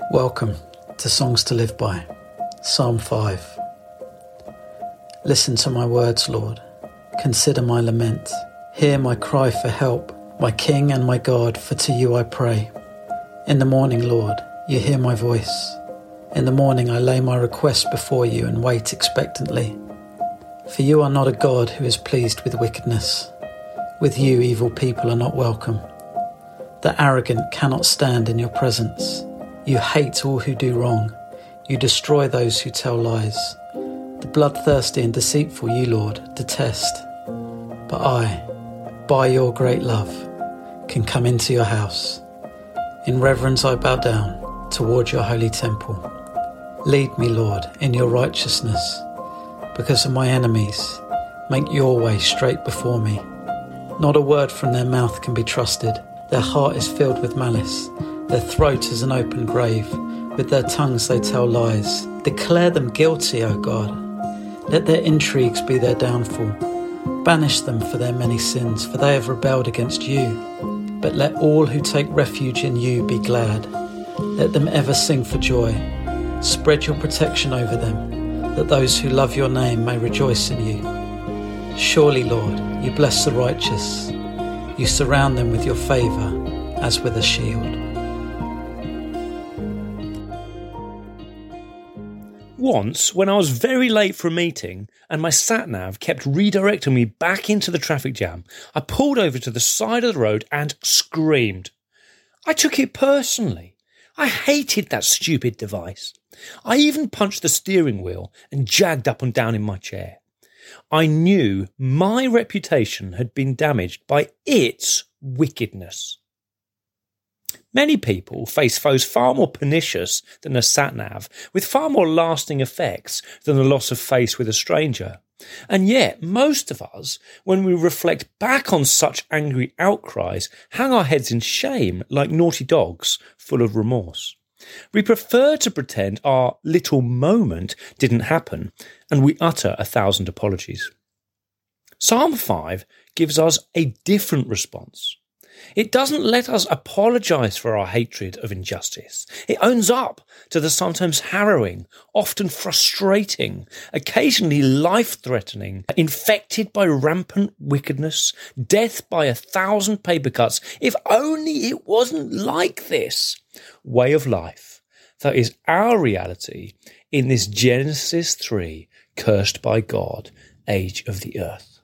Welcome to Songs to Live By, Psalm 5. Listen to my words, Lord. Consider my lament. Hear my cry for help, my King and my God, for to you I pray. In the morning, Lord, you hear my voice. In the morning I lay my request before you and wait expectantly. For you are not a God who is pleased with wickedness. With you, evil people are not welcome. The arrogant cannot stand in your presence. You hate all who do wrong. You destroy those who tell lies. The bloodthirsty and deceitful you, Lord, detest. But I, by your great love, can come into your house. In reverence I bow down toward your holy temple. Lead me, Lord, in your righteousness. Because of my enemies, make your way straight before me. Not a word from their mouth can be trusted. Their heart is filled with malice. Their throat is an open grave. With their tongues they tell lies. Declare them guilty, O God. Let their intrigues be their downfall. Banish them for their many sins, for they have rebelled against you. But let all who take refuge in you be glad. Let them ever sing for joy. Spread your protection over them, that those who love your name may rejoice in you. Surely, Lord, you bless the righteous. You surround them with your favour as with a shield. Once, when I was very late for a meeting and my sat nav kept redirecting me back into the traffic jam, I pulled over to the side of the road and screamed. I took it personally. I hated that stupid device. I even punched the steering wheel and jagged up and down in my chair. I knew my reputation had been damaged by its wickedness. Many people face foes far more pernicious than a sat-nav, with far more lasting effects than the loss of face with a stranger. And yet, most of us, when we reflect back on such angry outcries, hang our heads in shame like naughty dogs full of remorse. We prefer to pretend our little moment didn't happen, and we utter a thousand apologies. Psalm 5 gives us a different response. It doesn't let us apologize for our hatred of injustice. It owns up to the sometimes harrowing, often frustrating, occasionally life threatening, infected by rampant wickedness, death by a thousand paper cuts. If only it wasn't like this way of life that is our reality in this Genesis 3 cursed by God age of the earth.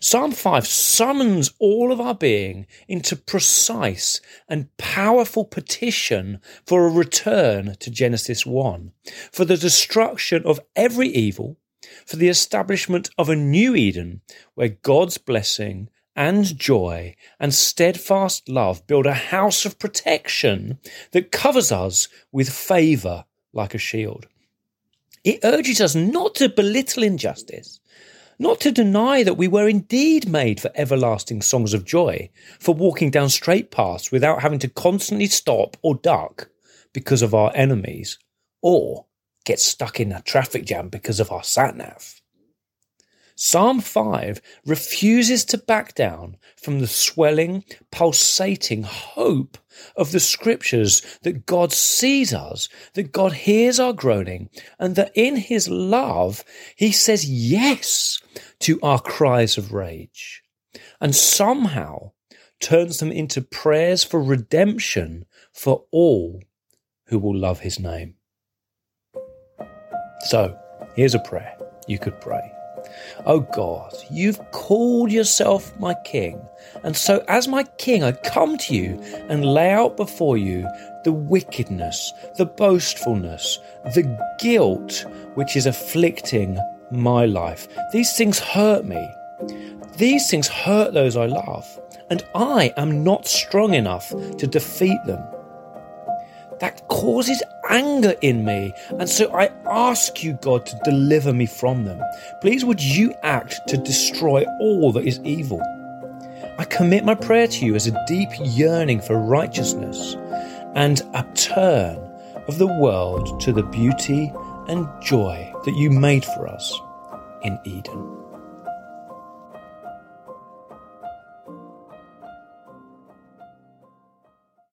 Psalm 5 summons all of our being into precise and powerful petition for a return to Genesis 1, for the destruction of every evil, for the establishment of a new Eden where God's blessing and joy and steadfast love build a house of protection that covers us with favour like a shield. It urges us not to belittle injustice, not to deny that we were indeed made for everlasting songs of joy, for walking down straight paths without having to constantly stop or duck because of our enemies, or get stuck in a traffic jam because of our sat nav. Psalm 5 refuses to back down from the swelling, pulsating hope of the scriptures that God sees us, that God hears our groaning, and that in his love, he says yes to our cries of rage, and somehow turns them into prayers for redemption for all who will love his name. So, here's a prayer you could pray. Oh God, you've called yourself my king. And so, as my king, I come to you and lay out before you the wickedness, the boastfulness, the guilt which is afflicting my life. These things hurt me. These things hurt those I love. And I am not strong enough to defeat them that causes anger in me. And so I ask you, God, to deliver me from them. Please, would you act to destroy all that is evil? I commit my prayer to you as a deep yearning for righteousness and a turn of the world to the beauty and joy that you made for us in Eden.